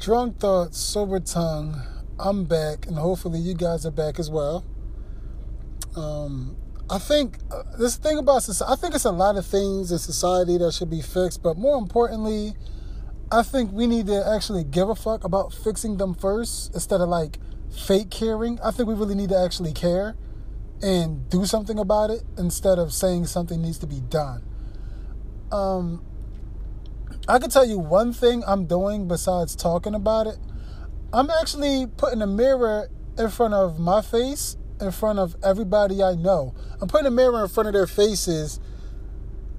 Drunk Thoughts, Sober Tongue. I'm back, and hopefully you guys are back as well. Um, I think uh, this thing about society, I think it's a lot of things in society that should be fixed, but more importantly, I think we need to actually give a fuck about fixing them first instead of like fake caring. I think we really need to actually care and do something about it instead of saying something needs to be done. Um, I can tell you one thing I'm doing besides talking about it. I'm actually putting a mirror in front of my face, in front of everybody I know. I'm putting a mirror in front of their faces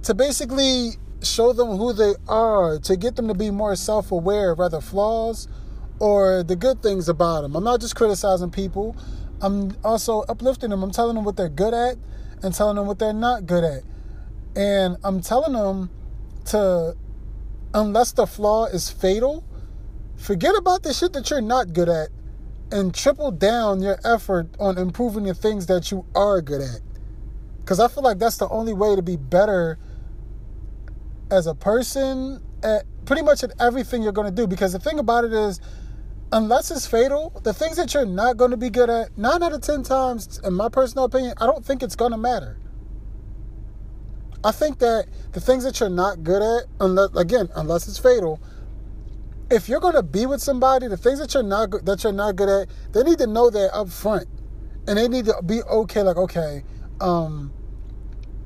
to basically show them who they are, to get them to be more self aware of their flaws or the good things about them. I'm not just criticizing people, I'm also uplifting them. I'm telling them what they're good at and telling them what they're not good at. And I'm telling them to, unless the flaw is fatal, forget about the shit that you're not good at and triple down your effort on improving the things that you are good at. Because I feel like that's the only way to be better as a person at pretty much at everything you're going to do. Because the thing about it is, unless it's fatal, the things that you're not going to be good at, nine out of 10 times, in my personal opinion, I don't think it's going to matter. I think that the things that you're not good at, unless, again, unless it's fatal, if you're to be with somebody, the things that you're not that you're not good at, they need to know that up front, and they need to be okay. Like, okay, um,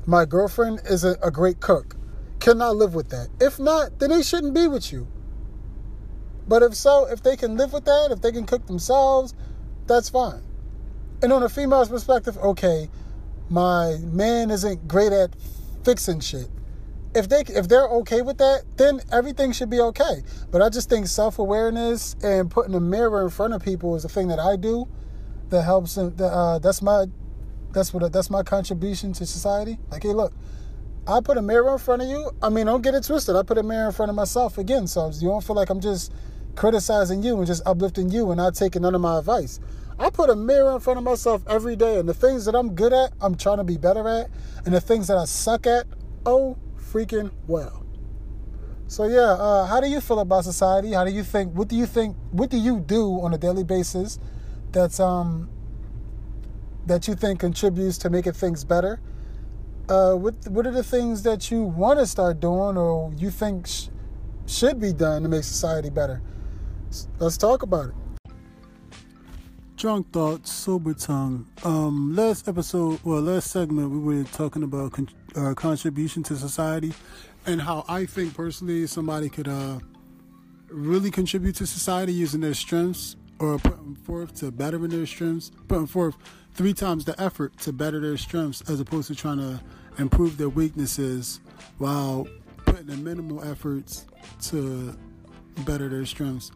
my girlfriend is a, a great cook. Can I live with that? If not, then they shouldn't be with you. But if so, if they can live with that, if they can cook themselves, that's fine. And on a female's perspective, okay, my man isn't great at fixing shit. If they if they're okay with that, then everything should be okay. But I just think self awareness and putting a mirror in front of people is the thing that I do that helps. That, uh, that's my that's what that's my contribution to society. Like, hey, look, I put a mirror in front of you. I mean, don't get it twisted. I put a mirror in front of myself again, so you don't feel like I'm just criticizing you and just uplifting you and not taking none of my advice. I put a mirror in front of myself every day, and the things that I'm good at, I'm trying to be better at, and the things that I suck at, oh freaking well. So yeah, uh, how do you feel about society? How do you think? What do you think? What do you do on a daily basis that's um that you think contributes to making things better? Uh, what what are the things that you want to start doing or you think sh- should be done to make society better? Let's talk about it. Drunk thoughts, sober tongue. Um, last episode, well, last segment, we were talking about con- uh, contribution to society and how I think personally somebody could uh, really contribute to society using their strengths or putting forth to bettering their strengths, putting forth three times the effort to better their strengths as opposed to trying to improve their weaknesses while putting in minimal efforts to better their strengths.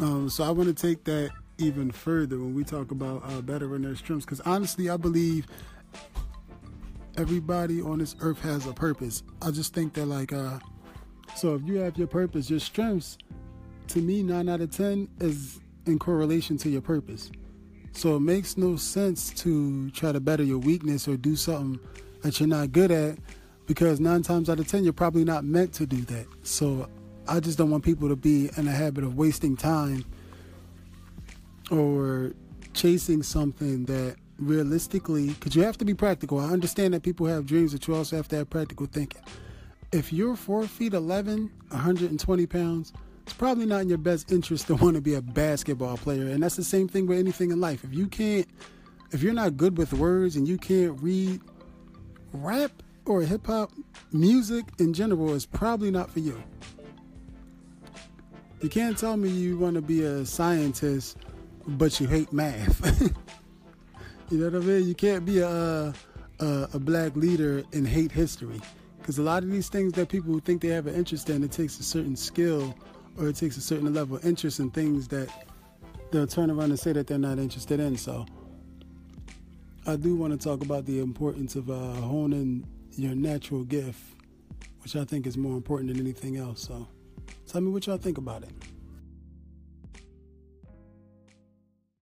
Um, so I want to take that even further when we talk about uh, bettering their strengths, because honestly, I believe everybody on this earth has a purpose. I just think that like, uh, so if you have your purpose, your strengths, to me, nine out of ten is in correlation to your purpose. So it makes no sense to try to better your weakness or do something that you're not good at because nine times out of ten you're probably not meant to do that. So I just don't want people to be in the habit of wasting time or chasing something that realistically, because you have to be practical. I understand that people have dreams, but you also have to have practical thinking. If you're four feet 11, 120 pounds, it's probably not in your best interest to want to be a basketball player. And that's the same thing with anything in life. If you can't, if you're not good with words and you can't read rap or hip hop music in general, is probably not for you. You can't tell me you want to be a scientist, but you hate math. you know what I mean? You can't be a, a, a black leader and hate history. Because a lot of these things that people think they have an interest in, it takes a certain skill or it takes a certain level of interest in things that they'll turn around and say that they're not interested in. So I do want to talk about the importance of uh, honing your natural gift, which I think is more important than anything else. So. Tell me what y'all think about it.